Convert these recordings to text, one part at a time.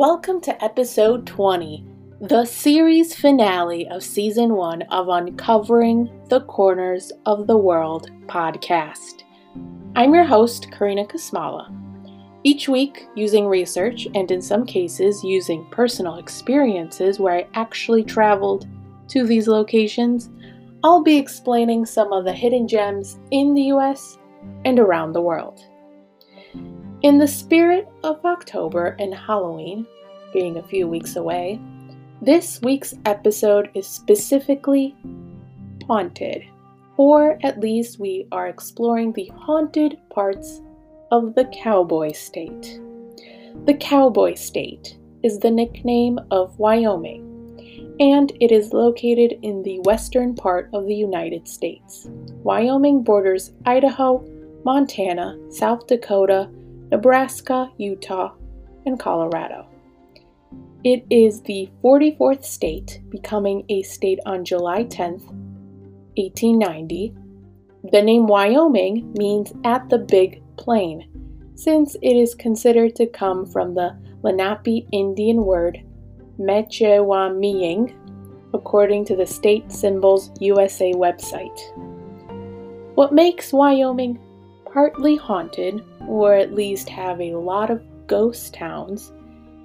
Welcome to episode 20, the series finale of season one of Uncovering the Corners of the World podcast. I'm your host, Karina Kasmala. Each week, using research and in some cases using personal experiences where I actually traveled to these locations, I'll be explaining some of the hidden gems in the US and around the world. In the spirit of October and Halloween, being a few weeks away, this week's episode is specifically haunted, or at least we are exploring the haunted parts of the Cowboy State. The Cowboy State is the nickname of Wyoming, and it is located in the western part of the United States. Wyoming borders Idaho, Montana, South Dakota, Nebraska, Utah, and Colorado. It is the 44th state, becoming a state on July 10th, 1890. The name Wyoming means at the Big Plain, since it is considered to come from the Lenape Indian word Mechewamiying, according to the State Symbols USA website. What makes Wyoming partly haunted, or at least have a lot of ghost towns,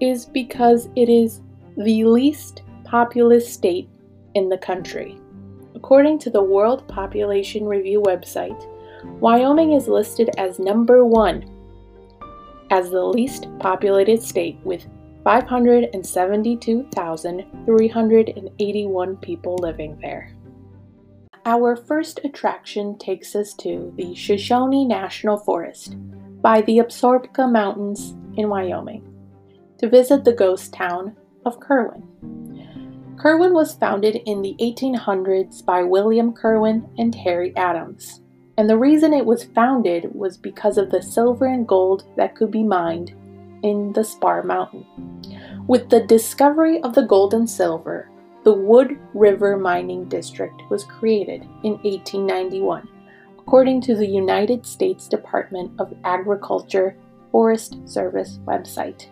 is because it is the least populous state in the country. According to the World Population Review website, Wyoming is listed as number one as the least populated state with 572,381 people living there. Our first attraction takes us to the Shoshone National Forest by the Absaroka Mountains in Wyoming to visit the ghost town of Kirwin. Kirwin was founded in the 1800s by William Kirwin and Harry Adams, and the reason it was founded was because of the silver and gold that could be mined in the Spar Mountain. With the discovery of the gold and silver, the Wood River Mining District was created in 1891, according to the United States Department of Agriculture Forest Service website,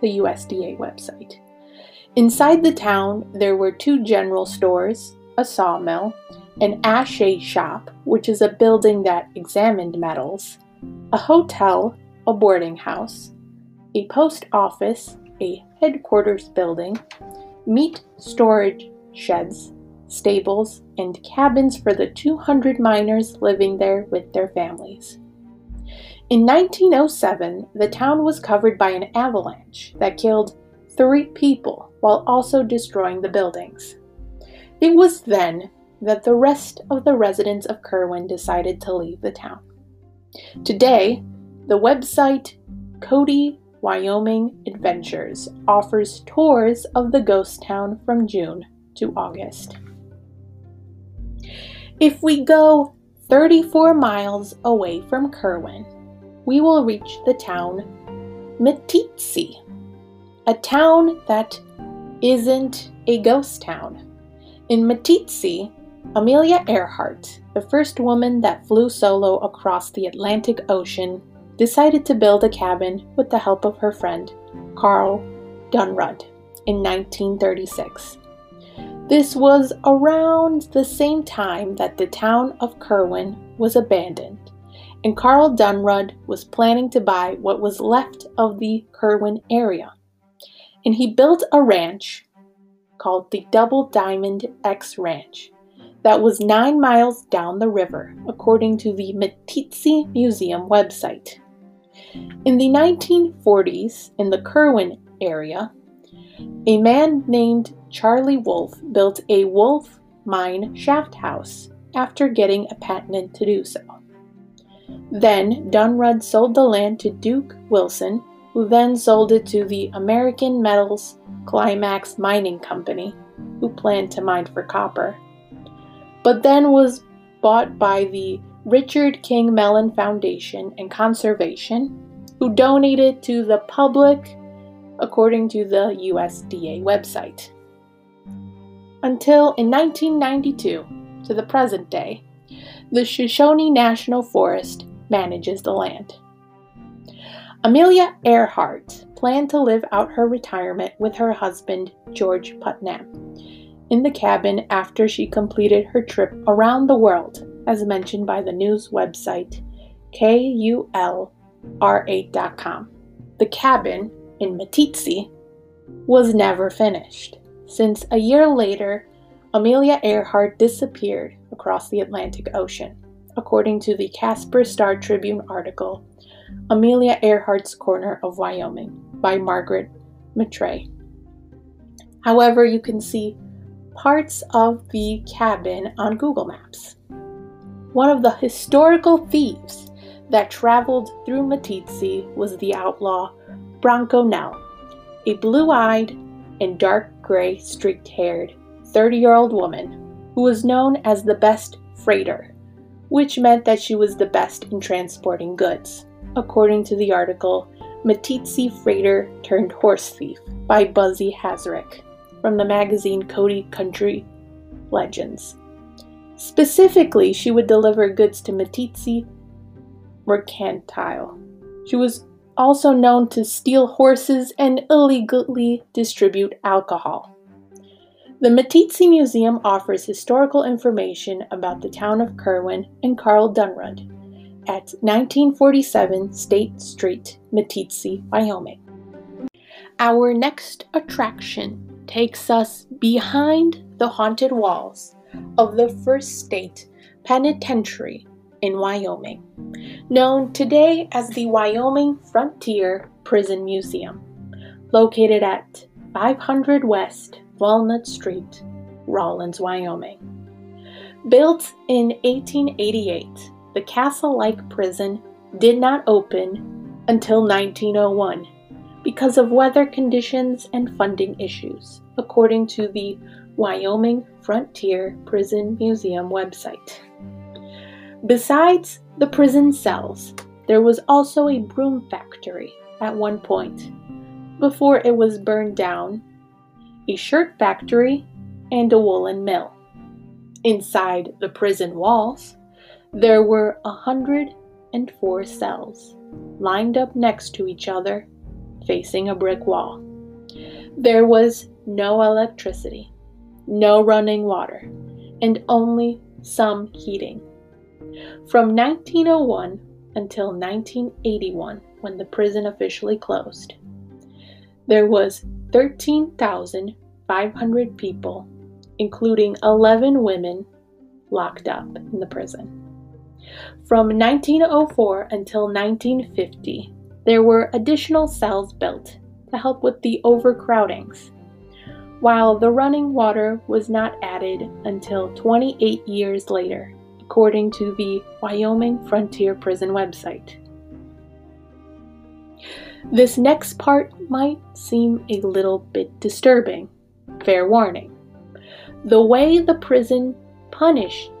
the USDA website. Inside the town, there were two general stores, a sawmill, an assay shop, which is a building that examined metals, a hotel, a boarding house, a post office, a headquarters building, meat storage sheds, stables, and cabins for the 200 miners living there with their families. In 1907, the town was covered by an avalanche that killed three people while also destroying the buildings. It was then that the rest of the residents of Kirwin decided to leave the town. Today, the website Cody Wyoming Adventures offers tours of the ghost town from June to August. If we go 34 miles away from Kirwin, we will reach the town Meeteetse, a town that isn't a ghost town. In Meeteetse, Amelia Earhart, the first woman that flew solo across the Atlantic Ocean, decided to build a cabin with the help of her friend, Carl Dunrud, in 1936. This was around the same time that the town of Kirwin was abandoned, and Carl Dunrud was planning to buy what was left of the Kirwin area. And he built a ranch called the Double Diamond X Ranch that was nine miles down the river, according to the Meeteetse Museum website. In the 1940s, in the Kirwin area, a man named Charlie Wolf built a wolf mine shaft house after getting a patent to do so. Then Dunrud sold the land to Duke Wilson, who then sold it to the American Metals Climax Mining Company, who planned to mine for copper, but then was bought by the Richard King Mellon Foundation and Conservation who donated to the public according to the USDA website. Until in 1992, to the present day, the Shoshone National Forest manages the land. Amelia Earhart planned to live out her retirement with her husband, George Putnam, in the cabin after she completed her trip around the world, as mentioned by the news website KULR8.com. The cabin in Meeteetse was never finished, since a year later, Amelia Earhart disappeared across the Atlantic Ocean, according to the Casper Star Tribune article, Amelia Earhart's Corner of Wyoming by Margaret Mattray. However, you can see parts of the cabin on Google Maps. One of the historical thieves that traveled through Meeteetse was the outlaw Bronco Nell, a blue eyed and dark gray streaked haired 30 year old woman who was known as the best freighter, which meant that she was the best in transporting goods, according to the article Meeteetse Freighter Turned Horse Thief by Buzzy Hazarick from the magazine Cody Country Legends. Specifically, she would deliver goods to Meeteetse Mercantile. She was also known to steal horses and illegally distribute alcohol. The Meeteetse Museum offers historical information about the town of Kirwin and Carl Dunrud at 1947 State Street, Meeteetse, Wyoming. Our next attraction takes us behind the haunted walls of the First State Penitentiary in Wyoming, known today as the Wyoming Frontier Prison Museum, located at 500 West Walnut Street, Rawlins, Wyoming. Built in 1888, the castle like prison did not open until 1901 because of weather conditions and funding issues, according to the Wyoming Frontier Prison Museum website. Besides the prison cells, there was also a broom factory at one point, before it was burned down, a shirt factory, and a woolen mill. Inside the prison walls, there were a hundred and four cells, lined up next to each other, facing a brick wall. There was no electricity, no running water, and only some heating. From 1901 until 1981, when the prison officially closed, there was 13,500 people, including 11 women, locked up in the prison. From 1904 until 1950, there were additional cells built to help with the overcrowdings, while the running water was not added until 28 years later, according to the Wyoming Frontier Prison website. This next part might seem a little bit disturbing. Fair warning. The way the prison punished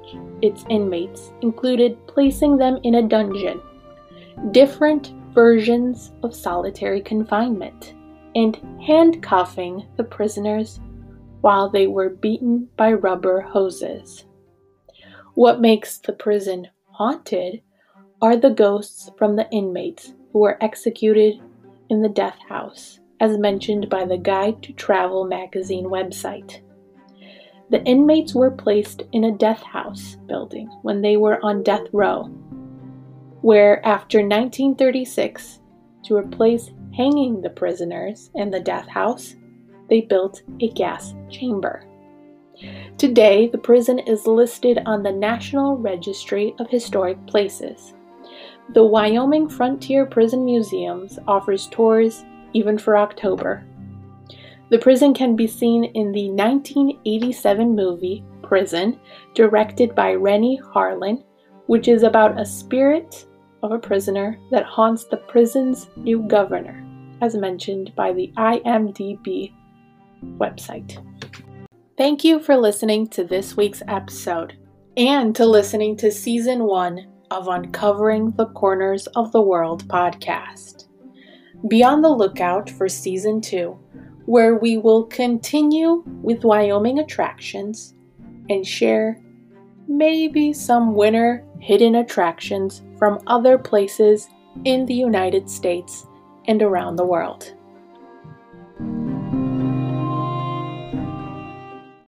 its inmates included placing them in a dungeon, different versions of solitary confinement, and handcuffing the prisoners while they were beaten by rubber hoses. What makes the prison haunted are the ghosts from the inmates who were executed in the death house, as mentioned by the Guide to Travel magazine website. The inmates were placed in a death house building when they were on death row, where after 1936, to replace hanging the prisoners in the death house, they built a gas chamber. Today, the prison is listed on the National Registry of Historic Places. The Wyoming Frontier Prison Museums offers tours even for October. The prison can be seen in the 1987 movie Prison, directed by Renny Harlin, which is about a spirit of a prisoner that haunts the prison's new governor, as mentioned by the IMDb website. Thank you for listening to this week's episode and to listening to season one of Uncovering the Corners of the World podcast. Be on the lookout for season two where we will continue with Wyoming attractions and share maybe some winter hidden attractions from other places in the United States and around the world.